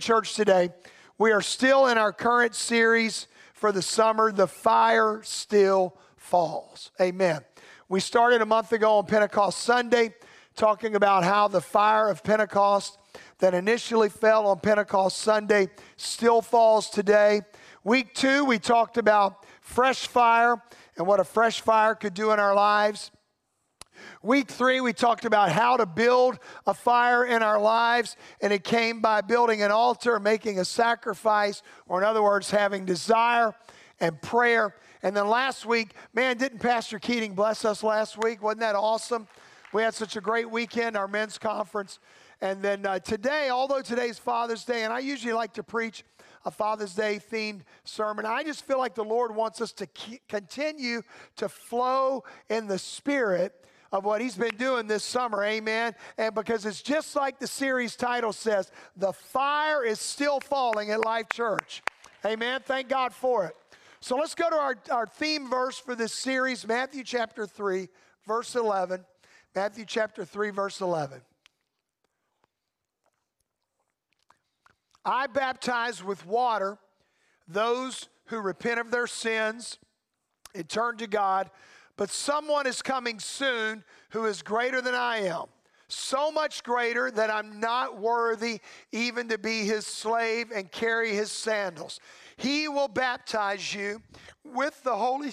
Church today. We are still in our current series for the summer, The Fire Still Falls. Amen. We started a month ago on Pentecost Sunday talking about how the fire of Pentecost that initially fell on Pentecost Sunday still falls today. Week two, we talked about fresh fire and what a fresh fire could do in our lives. Week three, we talked about how to build a fire in our lives, and it came by building an altar, making a sacrifice, or in other words, having desire and prayer. And then last week, man, didn't Pastor Keating bless us last week? Wasn't that awesome? We had such a great weekend, our men's conference. And then uh, today, although today's Father's Day, and I usually like to preach a Father's Day themed sermon, I just feel like the Lord wants us to continue to flow in the Spirit of what he's been doing this summer. Amen. And because it's just like the series title says, the fire is still falling at Life Church. Amen. Thank God for it. So let's go to our, our theme verse for this series, Matthew chapter 3, verse 11. Matthew chapter 3, verse 11. I baptize with water those who repent of their sins and turn to God but someone is coming soon who is greater than I am. So much greater that I'm not worthy even to be his slave and carry his sandals. He will baptize you with the Holy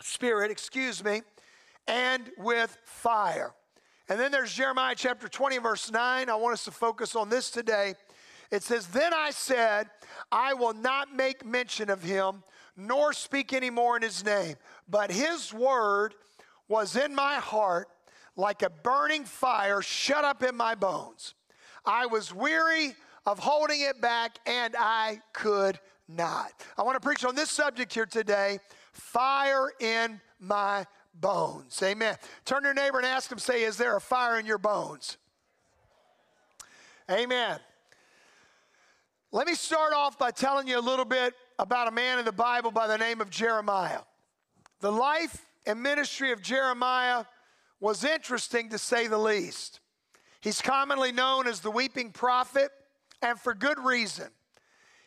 Spirit, excuse me, and with fire. And then there's Jeremiah chapter 20, verse 9. I want us to focus on this today. It says, Then I said, I will not make mention of him nor speak anymore in his name. But his word was in my heart like a burning fire shut up in my bones. I was weary of holding it back and I could not. I want to preach on this subject here today fire in my bones. Amen. Turn to your neighbor and ask him, say, Is there a fire in your bones? Amen. Let me start off by telling you a little bit about a man in the Bible by the name of Jeremiah. The life and ministry of Jeremiah was interesting to say the least. He's commonly known as the weeping prophet, and for good reason.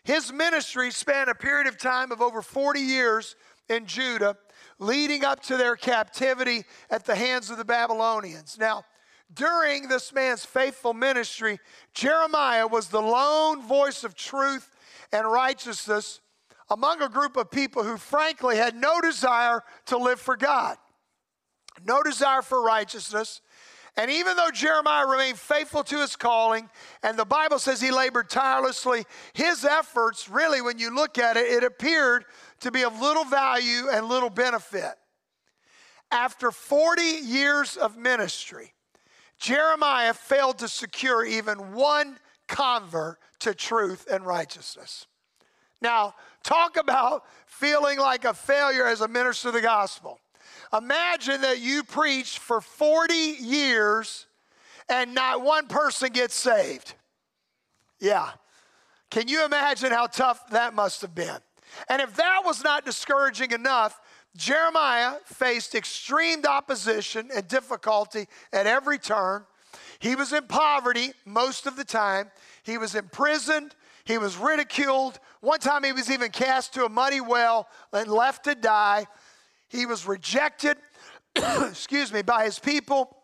His ministry spanned a period of time of over 40 years in Judah, leading up to their captivity at the hands of the Babylonians. Now, during this man's faithful ministry, Jeremiah was the lone voice of truth and righteousness among a group of people who, frankly, had no desire to live for God, no desire for righteousness. And even though Jeremiah remained faithful to his calling, and the Bible says he labored tirelessly, his efforts, really, when you look at it, it appeared to be of little value and little benefit. After 40 years of ministry, Jeremiah failed to secure even one convert to truth and righteousness. Now, talk about feeling like a failure as a minister of the gospel. Imagine that you preach for 40 years and not one person gets saved. Yeah. Can you imagine how tough that must have been? And if that was not discouraging enough, Jeremiah faced extreme opposition and difficulty at every turn. He was in poverty most of the time. He was imprisoned. He was ridiculed. One time he was even cast to a muddy well and left to die. He was rejected, excuse me, by his people.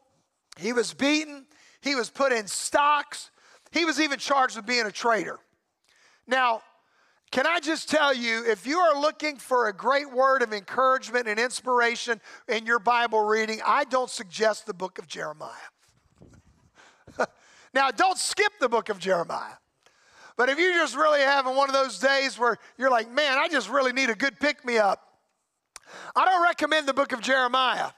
He was beaten. He was put in stocks. He was even charged with being a traitor. Now, can I just tell you, if you are looking for a great word of encouragement and inspiration in your Bible reading, I don't suggest the book of Jeremiah. now, don't skip the book of Jeremiah. But if you're just really having one of those days where you're like, man, I just really need a good pick me up, I don't recommend the book of Jeremiah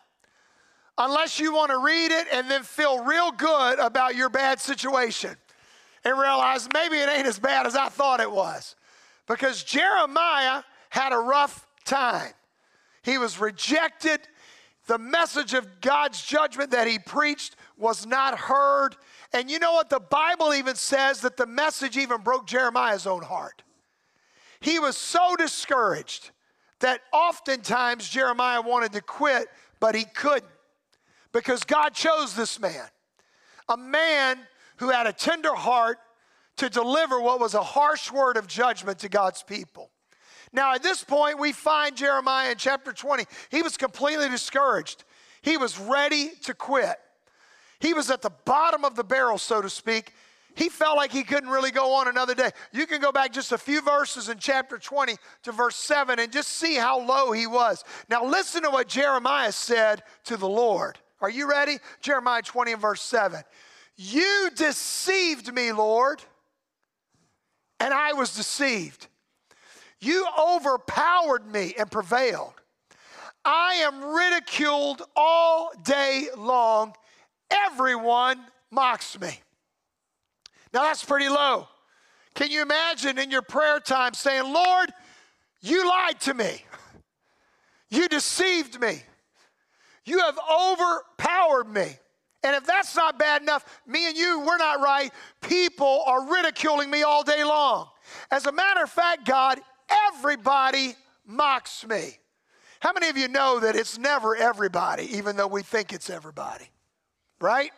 unless you want to read it and then feel real good about your bad situation and realize maybe it ain't as bad as I thought it was. Because Jeremiah had a rough time. He was rejected. The message of God's judgment that he preached was not heard. And you know what? The Bible even says that the message even broke Jeremiah's own heart. He was so discouraged that oftentimes Jeremiah wanted to quit, but he couldn't because God chose this man. A man who had a tender heart to deliver what was a harsh word of judgment to God's people. Now, at this point, we find Jeremiah in chapter 20. He was completely discouraged. He was ready to quit. He was at the bottom of the barrel, so to speak. He felt like he couldn't really go on another day. You can go back just a few verses in chapter 20 to verse 7 and just see how low he was. Now, listen to what Jeremiah said to the Lord. Are you ready? Jeremiah 20 and verse 7. You deceived me, Lord, and I was deceived. You overpowered me and prevailed. I am ridiculed all day long. Everyone mocks me. Now that's pretty low. Can you imagine in your prayer time saying, Lord, you lied to me. You deceived me. You have overpowered me. And if that's not bad enough, me and you, we're not right. People are ridiculing me all day long. As a matter of fact, God, everybody mocks me. How many of you know that it's never everybody, even though we think it's everybody? Right?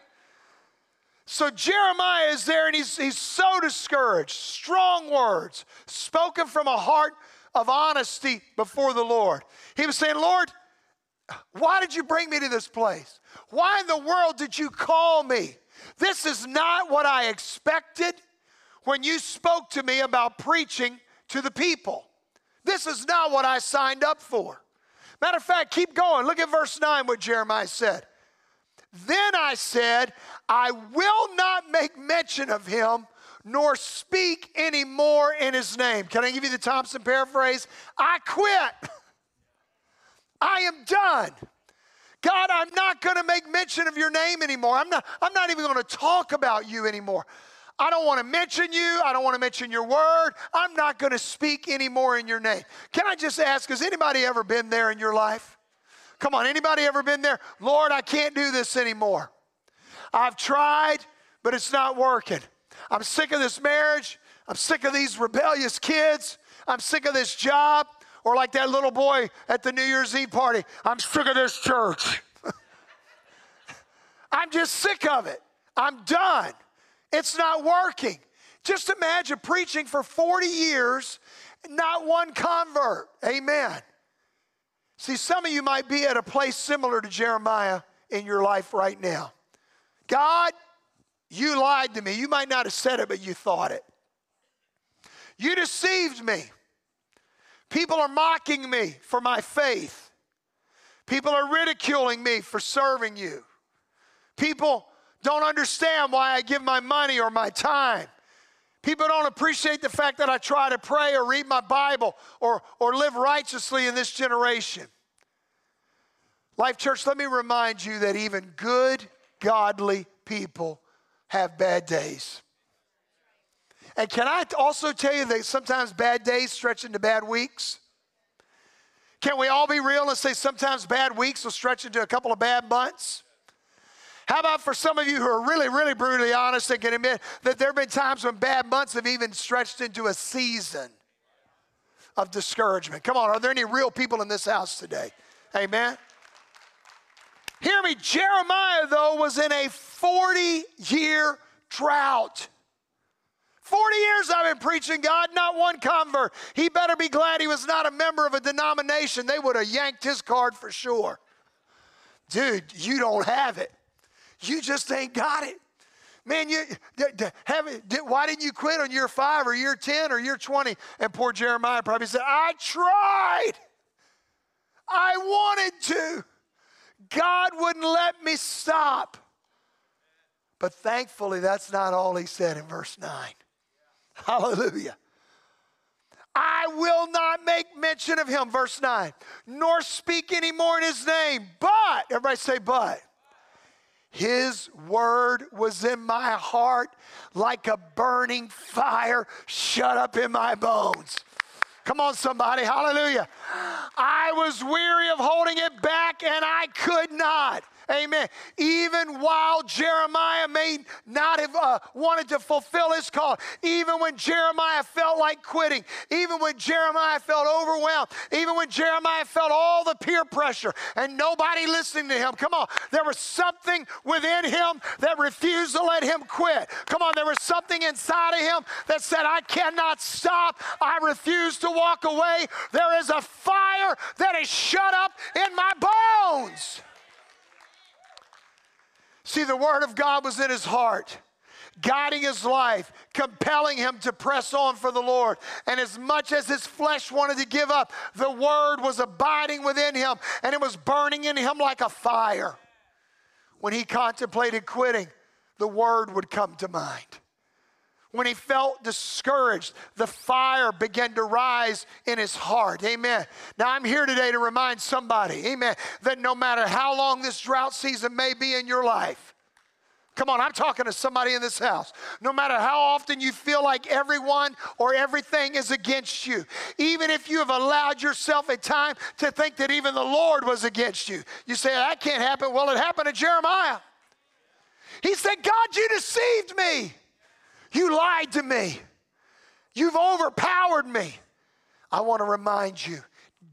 So Jeremiah is there and he's, he's so discouraged. Strong words spoken from a heart of honesty before the Lord. He was saying, Lord, why did you bring me to this place? Why in the world did you call me? This is not what I expected when you spoke to me about preaching to the people. This is not what I signed up for. Matter of fact, keep going. Look at verse 9, what Jeremiah said. Then I said, I will not make mention of him nor speak any more in his name. Can I give you the Thompson paraphrase? I quit. I am done. God, I'm not going to make mention of your name anymore. I'm not, I'm not even going to talk about you anymore. I don't want to mention you. I don't want to mention your word. I'm not going to speak anymore in your name. Can I just ask, has anybody ever been there in your life? Come on, anybody ever been there? Lord, I can't do this anymore. I've tried, but it's not working. I'm sick of this marriage. I'm sick of these rebellious kids. I'm sick of this job. Or like that little boy at the New Year's Eve party, I'm sick of this church. I'm just sick of it. I'm done. It's not working. Just imagine preaching for 40 years, not one convert. Amen. See, some of you might be at a place similar to Jeremiah in your life right now. God, you lied to me. You might not have said it, but you thought it. You deceived me. People are mocking me for my faith. People are ridiculing me for serving you. People don't understand why I give my money or my time. People don't appreciate the fact that I try to pray or read my Bible or, or live righteously in this generation. Life Church, let me remind you that even good, godly people have bad days. And can I also tell you that sometimes bad days stretch into bad weeks? Can we all be real and say sometimes bad weeks will stretch into a couple of bad months? How about for some of you who are really, really brutally honest and can admit that there have been times when bad months have even stretched into a season of discouragement? Come on, are there any real people in this house today? Amen. Hear me, Jeremiah, though, was in a 40 year drought. 40 years I've been preaching God, not one convert. He better be glad he was not a member of a denomination. They would have yanked his card for sure. Dude, you don't have it. You just ain't got it. Man, you have it, why didn't you quit on year five or year 10 or year 20? And poor Jeremiah probably said, I tried. I wanted to. God wouldn't let me stop. But thankfully, that's not all he said in verse 9. Hallelujah. I will not make mention of him, verse 9, nor speak anymore in his name. But, everybody say, but. His word was in my heart like a burning fire shut up in my bones. Come on, somebody. Hallelujah. I was weary of holding it back and I could not. Amen. Even while Jeremiah may not have uh, wanted to fulfill his call, even when Jeremiah felt like quitting, even when Jeremiah felt overwhelmed, even when Jeremiah felt all the peer pressure and nobody listening to him, come on, there was something within him that refused to let him quit. Come on, there was something inside of him that said, I cannot stop. I refuse to walk away. There is a fire that is shut up in my bones. See, the Word of God was in his heart, guiding his life, compelling him to press on for the Lord. And as much as his flesh wanted to give up, the Word was abiding within him and it was burning in him like a fire. When he contemplated quitting, the Word would come to mind. When he felt discouraged, the fire began to rise in his heart. Amen. Now, I'm here today to remind somebody, amen, that no matter how long this drought season may be in your life, Come on, I'm talking to somebody in this house. No matter how often you feel like everyone or everything is against you, even if you have allowed yourself a time to think that even the Lord was against you, you say, That can't happen. Well, it happened to Jeremiah. He said, God, you deceived me. You lied to me. You've overpowered me. I want to remind you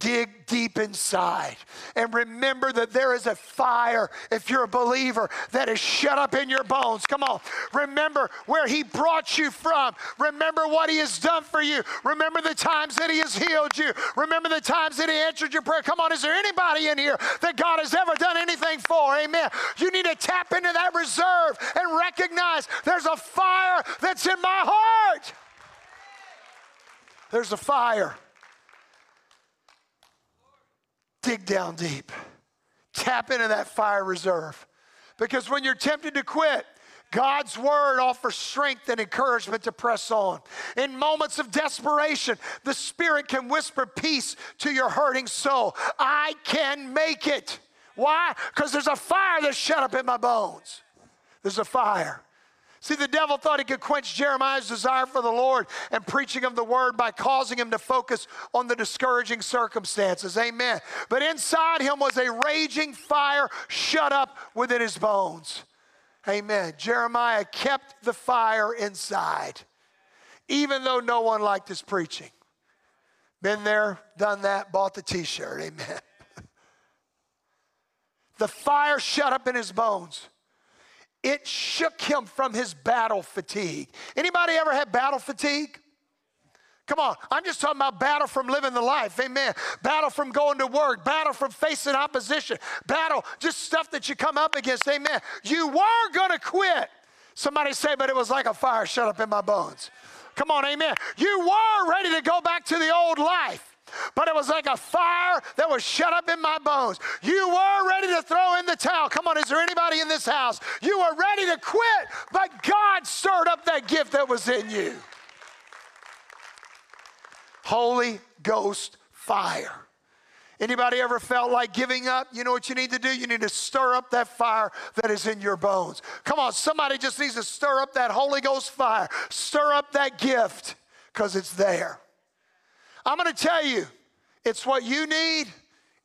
dig deep inside and remember that there is a fire, if you're a believer, that is shut up in your bones. Come on. Remember where He brought you from. Remember what He has done for you. Remember the times that He has healed you. Remember the times that He answered your prayer. Come on, is there anybody in here that God has ever done anything for? Amen. You need to tap into that reserve and recognize there's a fire that's in my heart. There's a fire. Dig down deep. Tap into that fire reserve. Because when you're tempted to quit, God's word offers strength and encouragement to press on. In moments of desperation, the Spirit can whisper peace to your hurting soul. I can make it. Why? Because there's a fire that's shut up in my bones. There's a fire. See, the devil thought he could quench Jeremiah's desire for the Lord and preaching of the word by causing him to focus on the discouraging circumstances. Amen. But inside him was a raging fire shut up within his bones. Amen. Jeremiah kept the fire inside, even though no one liked his preaching. Been there, done that, bought the t shirt. Amen. the fire shut up in his bones it shook him from his battle fatigue. Anybody ever had battle fatigue? Come on, I'm just talking about battle from living the life, amen. Battle from going to work, battle from facing opposition, battle, just stuff that you come up against, amen. You were gonna quit. Somebody say, but it was like a fire shut up in my bones. Come on, amen. You were ready to go back to the old life but it was like a fire that was shut up in my bones. You were ready to throw in the towel. Come on, is there anybody in this house? You were ready to quit, but God stirred up that gift that was in you. Holy Ghost fire. Anybody ever felt like giving up? You know what you need to do? You need to stir up that fire that is in your bones. Come on, somebody just needs to stir up that Holy Ghost fire. Stir up that gift because it's there. I'm going to tell you, it's what you need,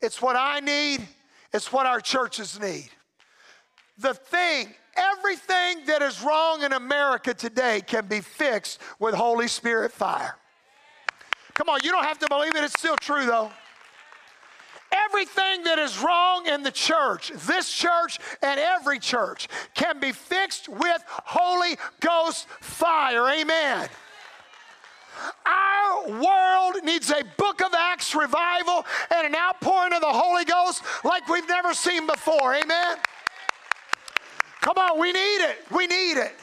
it's what I need, it's what our churches need. The thing, everything that is wrong in America today can be fixed with Holy Spirit fire. Come on, you don't have to believe it, it's still true though. Everything that is wrong in the church, this church and every church, can be fixed with Holy Ghost fire. Amen. Our world needs a book of Acts revival and an outpouring of the Holy Ghost like we've never seen before. Amen? Come on, we need it. We need it.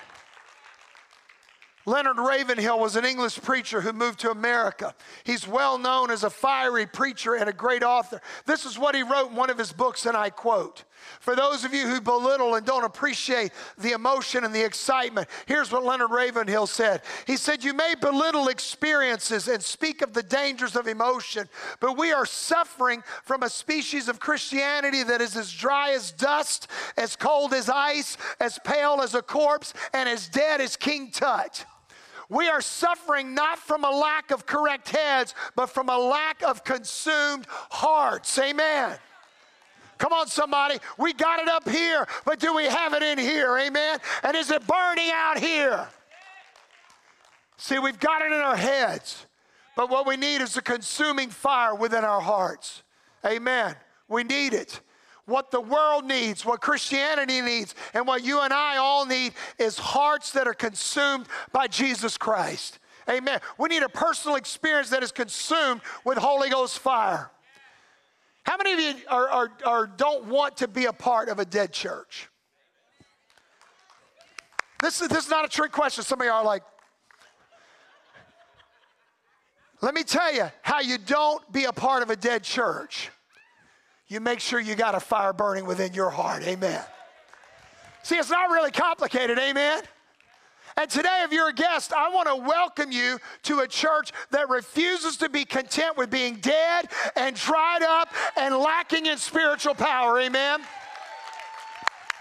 Leonard Ravenhill was an English preacher who moved to America. He's well known as a fiery preacher and a great author. This is what he wrote in one of his books, and I quote For those of you who belittle and don't appreciate the emotion and the excitement, here's what Leonard Ravenhill said. He said, You may belittle experiences and speak of the dangers of emotion, but we are suffering from a species of Christianity that is as dry as dust, as cold as ice, as pale as a corpse, and as dead as King Tut. We are suffering not from a lack of correct heads, but from a lack of consumed hearts. Amen. Come on, somebody. We got it up here, but do we have it in here? Amen. And is it burning out here? See, we've got it in our heads, but what we need is a consuming fire within our hearts. Amen. We need it. What the world needs, what Christianity needs, and what you and I all need is hearts that are consumed by Jesus Christ. Amen. We need a personal experience that is consumed with Holy Ghost fire. How many of you are, are, are, don't want to be a part of a dead church? This is, this is not a trick question. Some of you are like, let me tell you how you don't be a part of a dead church. You make sure you got a fire burning within your heart. Amen. See, it's not really complicated. Amen. And today, if you're a guest, I want to welcome you to a church that refuses to be content with being dead and dried up and lacking in spiritual power. Amen.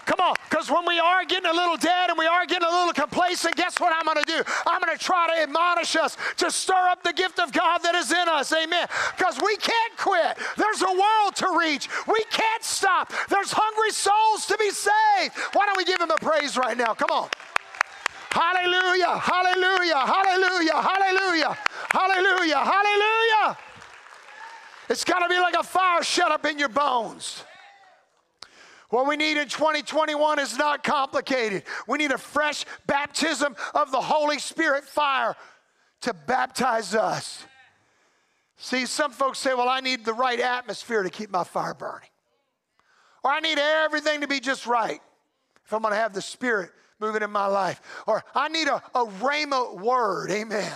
Come on, because when we are getting a little dead and we are getting a little complacent, guess what I'm going to do? I'm going to try to admonish us to stir up the gift of God that is in us. Amen. Because we can't quit. There's a world to reach. We can't stop. There's hungry souls to be saved. Why don't we give him a praise right now? Come on. Hallelujah, hallelujah, hallelujah, hallelujah, hallelujah, hallelujah. It's got to be like a fire shut up in your bones. What we need in 2021 is not complicated. We need a fresh baptism of the Holy Spirit fire to baptize us. See, some folks say, well, I need the right atmosphere to keep my fire burning. Or I need everything to be just right if I'm going to have the Spirit moving in my life. Or I need a, a rhema word. Amen.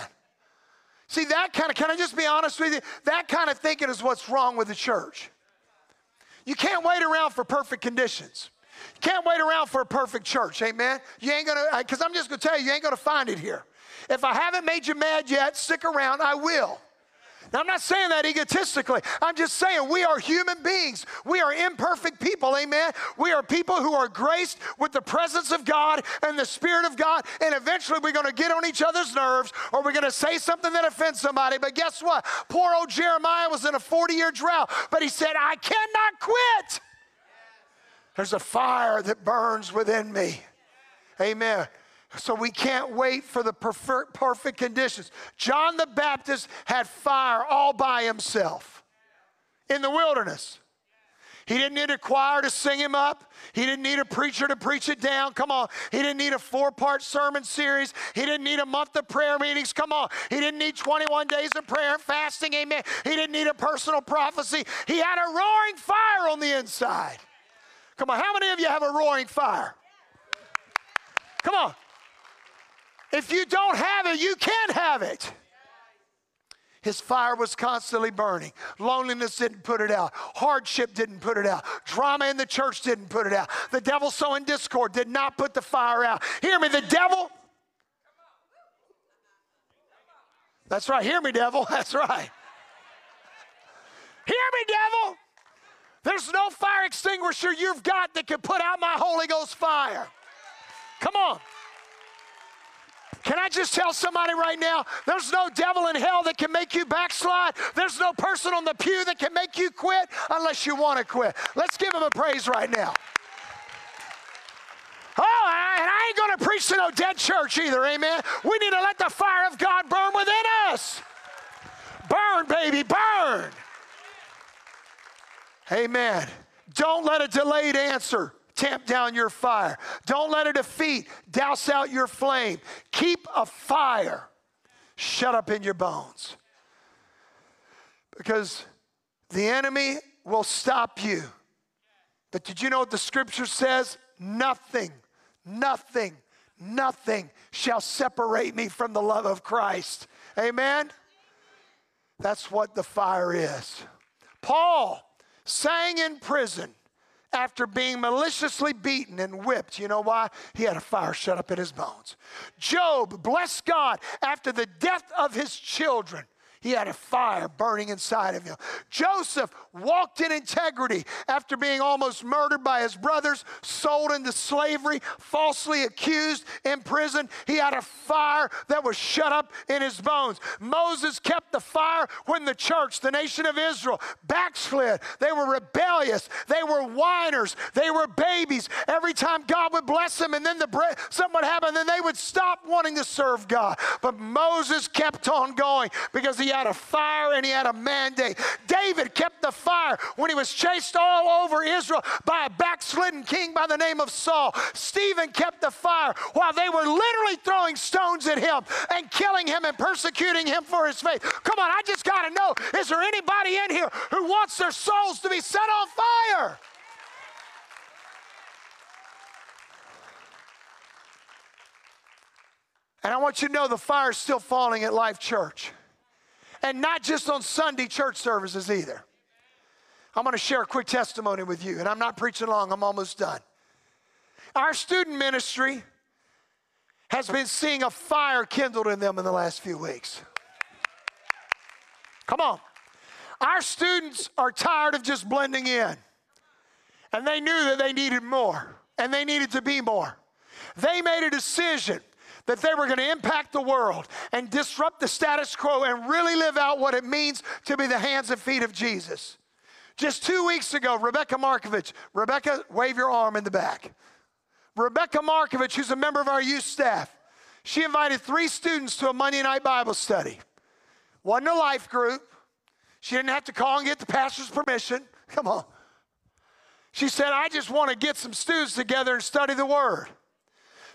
See, that kind of, can I just be honest with you? That kind of thinking is what's wrong with the church. You can't wait around for perfect conditions. You can't wait around for a perfect church. Amen. You ain't gonna, because I'm just gonna tell you, you ain't gonna find it here. If I haven't made you mad yet, stick around, I will. Now, I'm not saying that egotistically. I'm just saying we are human beings. We are imperfect people, amen? We are people who are graced with the presence of God and the Spirit of God, and eventually we're going to get on each other's nerves or we're going to say something that offends somebody. But guess what? Poor old Jeremiah was in a 40 year drought, but he said, I cannot quit. There's a fire that burns within me. Amen. So we can't wait for the perfect conditions. John the Baptist had fire all by himself in the wilderness. He didn't need a choir to sing him up. He didn't need a preacher to preach it down. Come on. He didn't need a four part sermon series. He didn't need a month of prayer meetings. Come on. He didn't need 21 days of prayer and fasting. Amen. He didn't need a personal prophecy. He had a roaring fire on the inside. Come on. How many of you have a roaring fire? Come on. If you don't have it, you can't have it. His fire was constantly burning. Loneliness didn't put it out. Hardship didn't put it out. Drama in the church didn't put it out. The devil sowing discord did not put the fire out. Hear me, the devil. That's right. Hear me, devil. That's right. Hear me, devil. There's no fire extinguisher you've got that can put out my Holy Ghost fire. Come on. Can I just tell somebody right now? There's no devil in hell that can make you backslide. There's no person on the pew that can make you quit unless you want to quit. Let's give him a praise right now. Oh, and I ain't going to preach to no dead church either, amen. We need to let the fire of God burn within us. Burn, baby, burn. Amen. Don't let a delayed answer tamp down your fire. Don't let a defeat douse out your flame. Keep a fire shut up in your bones. Because the enemy will stop you. But did you know what the scripture says? Nothing, nothing, nothing shall separate me from the love of Christ. Amen? That's what the fire is. Paul sang in prison after being maliciously beaten and whipped. You know why? He had a fire shut up in his bones. Job blessed God after the death of his children. He had a fire burning inside of him. Joseph walked in integrity after being almost murdered by his brothers, sold into slavery, falsely accused, imprisoned. He had a fire that was shut up in his bones. Moses kept the fire when the church, the nation of Israel, backslid. They were rebellious. They were whiners. They were babies. Every time God would bless them and then the bread, something would happen, then they would stop wanting to serve God. But Moses kept on going because he had a fire and he had a mandate. David kept the fire when he was chased all over Israel by a backslidden king by the name of Saul. Stephen kept the fire while they were literally throwing stones at him and killing him and persecuting him for his faith. Come on, I just got to know is there anybody in here who wants their souls to be set on fire? And I want you to know the fire is still falling at Life Church. And not just on Sunday church services either. I'm going to share a quick testimony with you, and I'm not preaching long, I'm almost done. Our student ministry has been seeing a fire kindled in them in the last few weeks. Come on. Our students are tired of just blending in, and they knew that they needed more, and they needed to be more. They made a decision that they were going to impact the world and disrupt the status quo and really live out what it means to be the hands and feet of Jesus. Just two weeks ago, Rebecca Markovich, Rebecca, wave your arm in the back. Rebecca Markovich, who's a member of our youth staff, she invited three students to a Monday night Bible study. Wasn't a life group. She didn't have to call and get the pastor's permission. Come on. She said, I just want to get some students together and study the Word.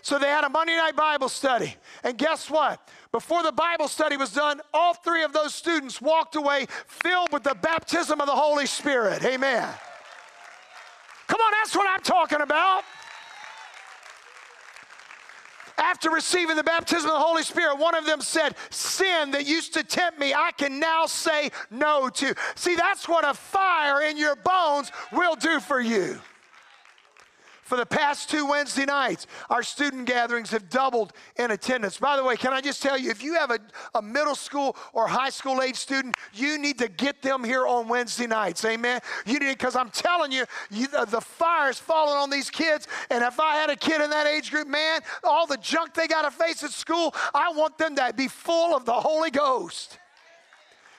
So they had a Monday night Bible study. And guess what? Before the Bible study was done, all three of those students walked away filled with the baptism of the Holy Spirit. Amen. Come on, that's what I'm talking about. After receiving the baptism of the Holy Spirit, one of them said, Sin that used to tempt me, I can now say no to. See, that's what a fire in your bones will do for you. For the past two Wednesday nights, our student gatherings have doubled in attendance. By the way, can I just tell you, if you have a, a middle school or high school age student, you need to get them here on Wednesday nights. Amen. You need because I'm telling you, you the, the fire is falling on these kids. And if I had a kid in that age group, man, all the junk they got to face at school, I want them to be full of the Holy Ghost.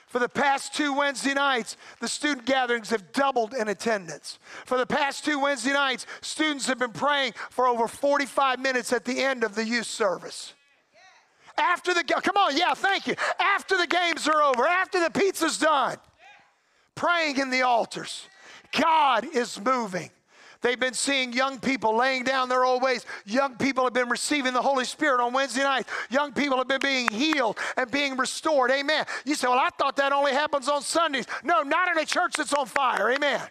For the past two Wednesday nights, the student gatherings have doubled in attendance. For the past two Wednesday nights, students have been praying for over 45 minutes at the end of the youth service. After the come on, yeah, thank you. After the games are over, after the pizza's done, praying in the altars. God is moving. They've been seeing young people laying down their old ways. Young people have been receiving the Holy Spirit on Wednesday nights. Young people have been being healed and being restored. Amen. You say, well, I thought that only happens on Sundays. No, not in a church that's on fire. Amen.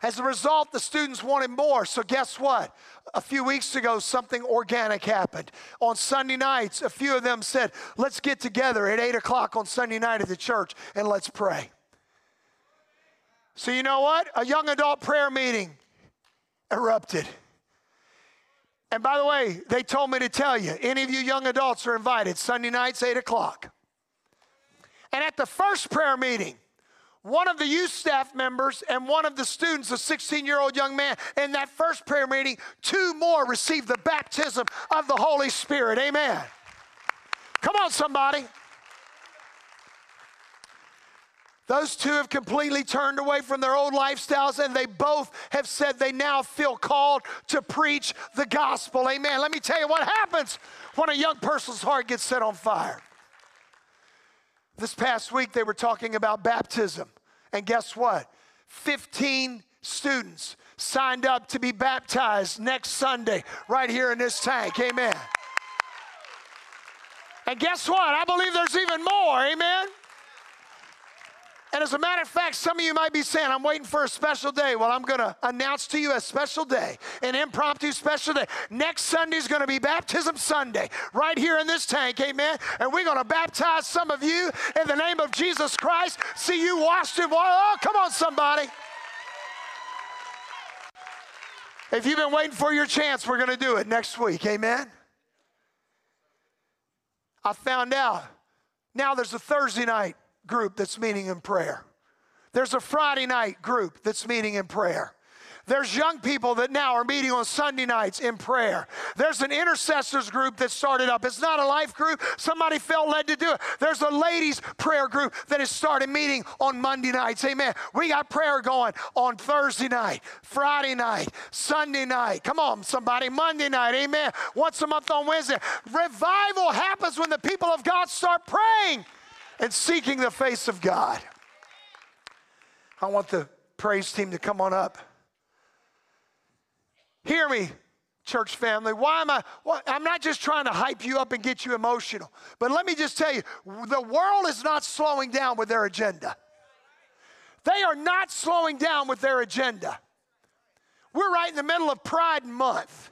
As a result, the students wanted more. So, guess what? A few weeks ago, something organic happened. On Sunday nights, a few of them said, Let's get together at 8 o'clock on Sunday night at the church and let's pray. So, you know what? A young adult prayer meeting erupted. And by the way, they told me to tell you any of you young adults are invited Sunday nights, 8 o'clock. And at the first prayer meeting, one of the youth staff members and one of the students, a 16 year old young man, in that first prayer meeting, two more received the baptism of the Holy Spirit. Amen. Come on, somebody. Those two have completely turned away from their old lifestyles and they both have said they now feel called to preach the gospel. Amen. Let me tell you what happens when a young person's heart gets set on fire. This past week they were talking about baptism. And guess what? 15 students signed up to be baptized next Sunday right here in this tank. Amen. And guess what? I believe there's even more. Amen. And as a matter of fact, some of you might be saying, I'm waiting for a special day. Well, I'm going to announce to you a special day, an impromptu special day. Next Sunday is going to be Baptism Sunday, right here in this tank, amen? And we're going to baptize some of you in the name of Jesus Christ. See you washed in water. Oh, come on, somebody. If you've been waiting for your chance, we're going to do it next week. Amen. I found out now there's a Thursday night group that's meeting in prayer. There's a Friday night group that's meeting in prayer. There's young people that now are meeting on Sunday nights in prayer. There's an intercessors group that started up. It's not a life group. Somebody felt led to do it. There's a ladies' prayer group that has started meeting on Monday nights. Amen. We got prayer going on Thursday night, Friday night, Sunday night. Come on, somebody. Monday night. Amen. Once a month on Wednesday. Revival happens when the people of God start praying and seeking the face of God. I want the praise team to come on up. Hear me, church family. Why am I? I'm not just trying to hype you up and get you emotional, but let me just tell you the world is not slowing down with their agenda. They are not slowing down with their agenda. We're right in the middle of Pride Month.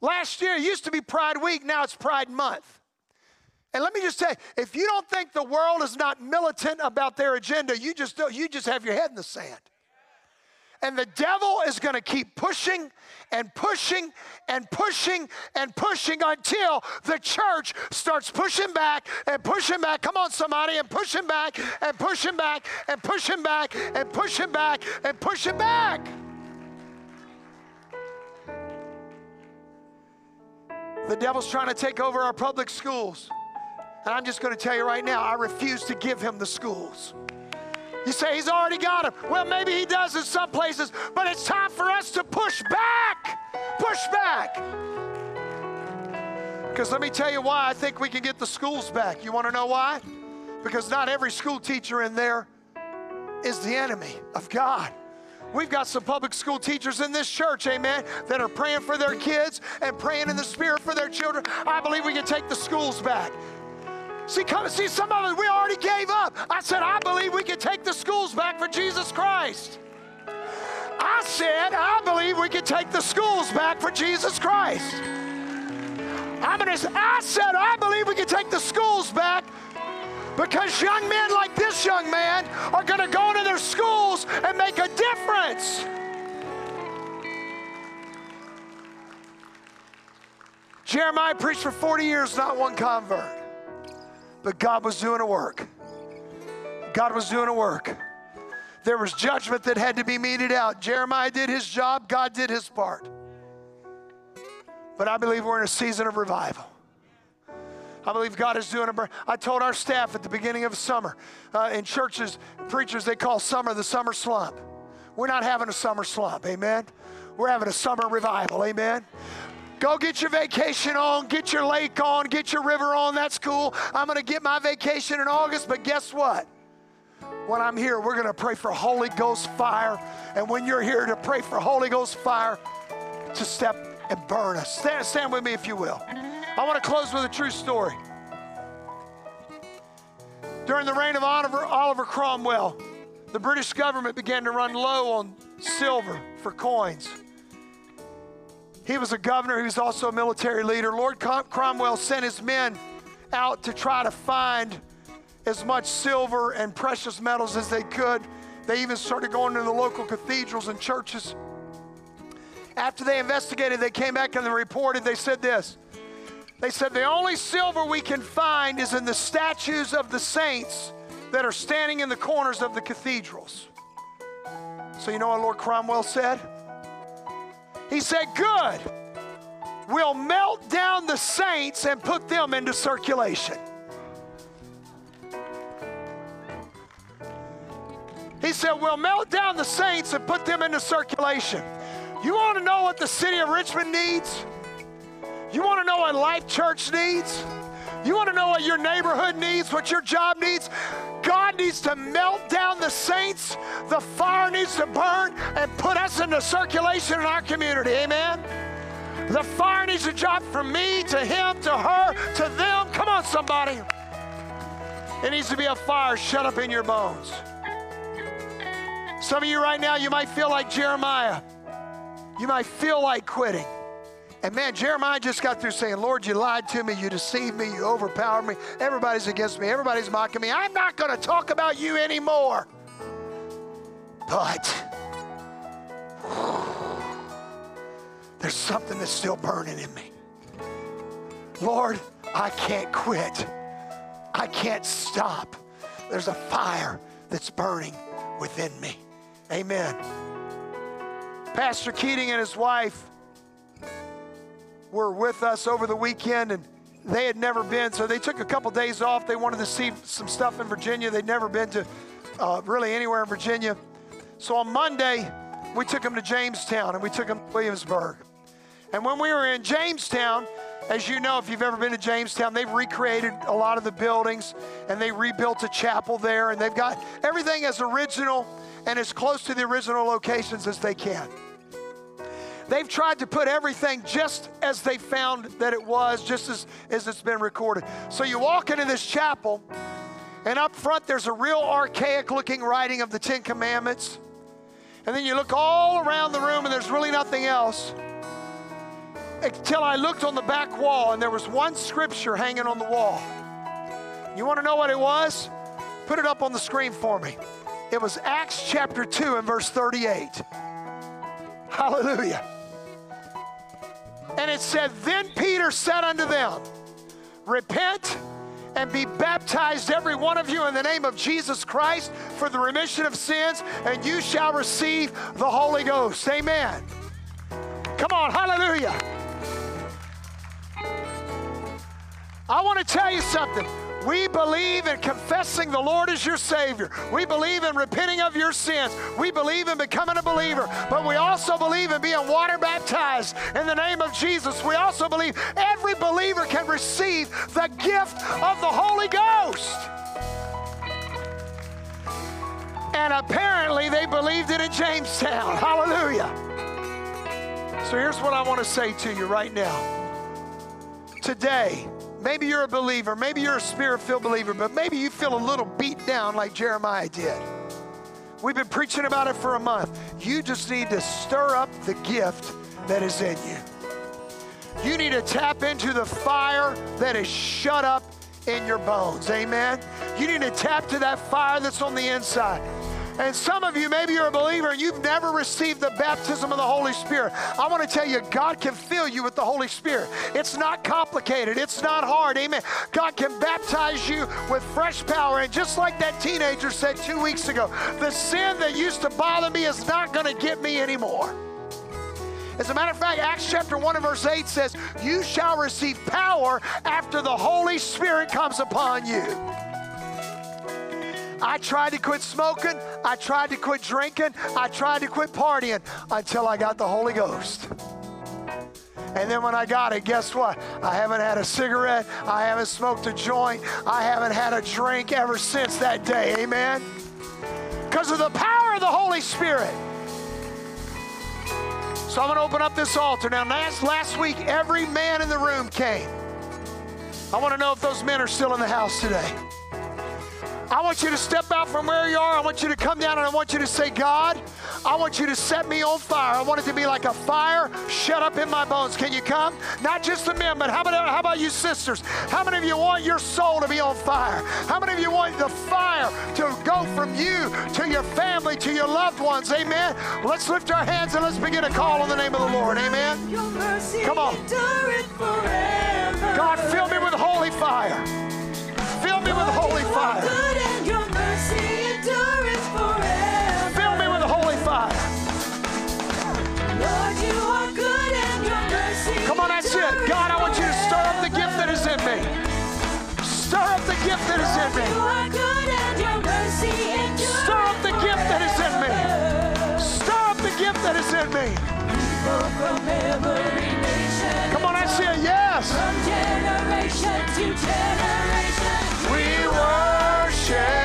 Last year it used to be Pride Week, now it's Pride Month. And let me just say, if you don't think the world is not militant about their agenda, you just you just have your head in the sand. And the devil is going to keep pushing and pushing and pushing and pushing until the church starts pushing back and pushing back. Come on, somebody, and pushing back and pushing back and pushing back and pushing back and pushing back. The devil's trying to take over our public schools. And I'm just going to tell you right now, I refuse to give him the schools. You say he's already got them. Well, maybe he does in some places, but it's time for us to push back. Push back. Because let me tell you why I think we can get the schools back. You want to know why? Because not every school teacher in there is the enemy of God. We've got some public school teachers in this church, amen, that are praying for their kids and praying in the spirit for their children. I believe we can take the schools back. See, come see, some of us we already gave up. I said, I believe we can take the schools back for Jesus Christ. I said, I believe we can take the schools back for Jesus Christ. I'm gonna, I said, I believe we can take the schools back because young men like this young man are going to go into their schools and make a difference. Jeremiah preached for 40 years, not one convert. But God was doing a work. God was doing a work. There was judgment that had to be meted out. Jeremiah did his job, God did his part. But I believe we're in a season of revival. I believe God is doing a. I told our staff at the beginning of summer uh, in churches, preachers, they call summer the summer slump. We're not having a summer slump, amen? We're having a summer revival, amen? Go get your vacation on, get your lake on, get your river on. That's cool. I'm going to get my vacation in August, but guess what? When I'm here, we're going to pray for Holy Ghost fire. And when you're here to pray for Holy Ghost fire, to step and burn us. Stand, stand with me if you will. I want to close with a true story. During the reign of Oliver, Oliver Cromwell, the British government began to run low on silver for coins. He was a governor, he was also a military leader. Lord Cromwell sent his men out to try to find as much silver and precious metals as they could. They even started going to the local cathedrals and churches. After they investigated, they came back and they reported, they said this. They said, The only silver we can find is in the statues of the saints that are standing in the corners of the cathedrals. So, you know what Lord Cromwell said? He said, Good. We'll melt down the saints and put them into circulation. He said, We'll melt down the saints and put them into circulation. You want to know what the city of Richmond needs? You want to know what Life Church needs? You want to know what your neighborhood needs, what your job needs? God needs to melt down the saints. The fire needs to burn and put us into circulation in our community. Amen. The fire needs to drop from me to him to her to them. Come on, somebody. It needs to be a fire shut up in your bones. Some of you right now, you might feel like Jeremiah. You might feel like quitting. And man, Jeremiah just got through saying, Lord, you lied to me, you deceived me, you overpowered me. Everybody's against me, everybody's mocking me. I'm not going to talk about you anymore. But there's something that's still burning in me. Lord, I can't quit. I can't stop. There's a fire that's burning within me. Amen. Pastor Keating and his wife were with us over the weekend and they had never been, so they took a couple days off. They wanted to see some stuff in Virginia. They'd never been to uh, really anywhere in Virginia. So on Monday, we took them to Jamestown and we took them to Williamsburg. And when we were in Jamestown, as you know, if you've ever been to Jamestown, they've recreated a lot of the buildings and they rebuilt a chapel there and they've got everything as original and as close to the original locations as they can. They've tried to put everything just as they found that it was, just as, as it's been recorded. So you walk into this chapel, and up front there's a real archaic looking writing of the Ten Commandments. And then you look all around the room, and there's really nothing else. Until I looked on the back wall, and there was one scripture hanging on the wall. You want to know what it was? Put it up on the screen for me. It was Acts chapter 2 and verse 38. Hallelujah. And it said, Then Peter said unto them, Repent and be baptized, every one of you, in the name of Jesus Christ for the remission of sins, and you shall receive the Holy Ghost. Amen. Come on, hallelujah. I want to tell you something. We believe in confessing the Lord as your Savior. We believe in repenting of your sins. We believe in becoming a believer. But we also believe in being water baptized in the name of Jesus. We also believe every believer can receive the gift of the Holy Ghost. And apparently they believed it in Jamestown. Hallelujah. So here's what I want to say to you right now. Today, Maybe you're a believer, maybe you're a spirit filled believer, but maybe you feel a little beat down like Jeremiah did. We've been preaching about it for a month. You just need to stir up the gift that is in you. You need to tap into the fire that is shut up in your bones. Amen. You need to tap to that fire that's on the inside. And some of you, maybe you're a believer and you've never received the baptism of the Holy Spirit. I want to tell you, God can fill you with the Holy Spirit. It's not complicated, it's not hard. Amen. God can baptize you with fresh power. And just like that teenager said two weeks ago, the sin that used to bother me is not going to get me anymore. As a matter of fact, Acts chapter 1 and verse 8 says, You shall receive power after the Holy Spirit comes upon you. I tried to quit smoking. I tried to quit drinking. I tried to quit partying until I got the Holy Ghost. And then when I got it, guess what? I haven't had a cigarette. I haven't smoked a joint. I haven't had a drink ever since that day. Amen? Because of the power of the Holy Spirit. So I'm going to open up this altar. Now, last, last week, every man in the room came. I want to know if those men are still in the house today. I want you to step out from where you are. I want you to come down and I want you to say, God, I want you to set me on fire. I want it to be like a fire shut up in my bones. Can you come? Not just the men, but how about, how about you sisters? How many of you want your soul to be on fire? How many of you want the fire to go from you to your family, to your loved ones? Amen. Let's lift our hands and let's begin a call on the name of the Lord. Amen. Come on. God, fill me with holy fire. Fill me with holy fire. Fill me with holy fire. Lord, you are good and your mercy. Come on, that's it. God, I want you to stir up the gift that is in me. Stir up the gift that is in me. Stir up the gift that is in me. Stir up the gift that is in me. Come on, that's it. Yes. From generation to generation we worship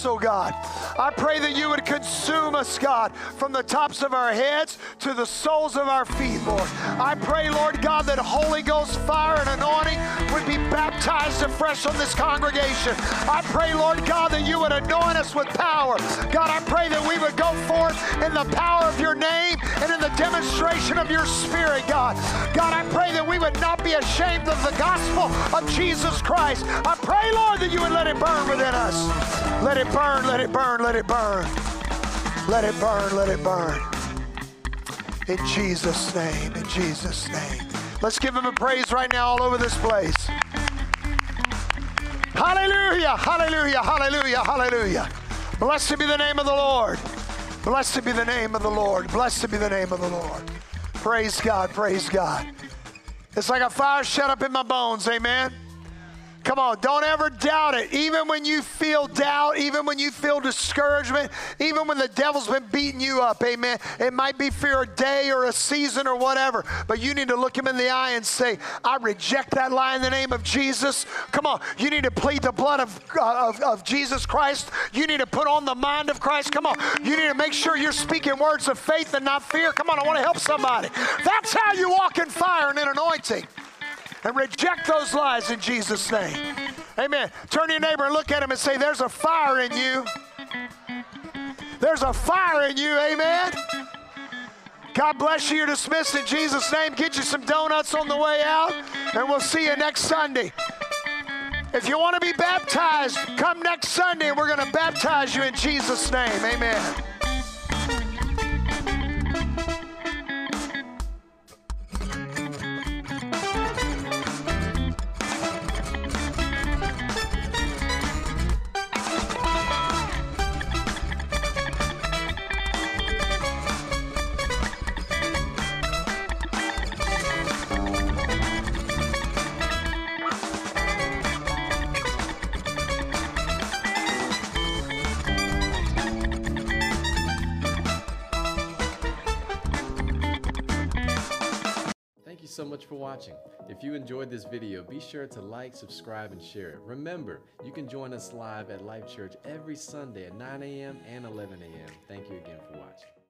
house, oh God. I pray that you would consume us, God, from the tops of our heads to the soles of our feet, Lord. I pray, Lord God, that Holy Ghost fire and anointing would be baptized afresh on this congregation. I pray, Lord God, that you would anoint us with power. God, I pray that we would go forth in the power of your name and in the demonstration of your spirit, God. God, I pray that we would not be ashamed of the gospel of Jesus Christ. I pray, Lord, that you would let it burn within us. Let it burn, let it burn, let it burn. Let it burn, let it burn. In Jesus' name, in Jesus' name. Let's give him a praise right now all over this place. Hallelujah, hallelujah, hallelujah, hallelujah. Blessed be the name of the Lord. Blessed be the name of the Lord. Blessed be the name of the Lord. Praise God, praise God. It's like a fire shut up in my bones, amen. Come on, don't ever doubt it. Even when you feel doubt, even when you feel discouragement, even when the devil's been beating you up, amen. It might be for a day or a season or whatever, but you need to look him in the eye and say, I reject that lie in the name of Jesus. Come on, you need to plead the blood of, uh, of, of Jesus Christ. You need to put on the mind of Christ. Come on, you need to make sure you're speaking words of faith and not fear. Come on, I want to help somebody. That's how you walk in fire and in anointing and reject those lies in Jesus' name. Amen. Turn to your neighbor and look at him and say, There's a fire in you. There's a fire in you. Amen. God bless you. You're dismissed in Jesus' name. Get you some donuts on the way out, and we'll see you next Sunday. If you want to be baptized, come next Sunday, and we're going to baptize you in Jesus' name. Amen. If you enjoyed this video, be sure to like, subscribe, and share it. Remember, you can join us live at Life Church every Sunday at 9 a.m. and 11 a.m. Thank you again for watching.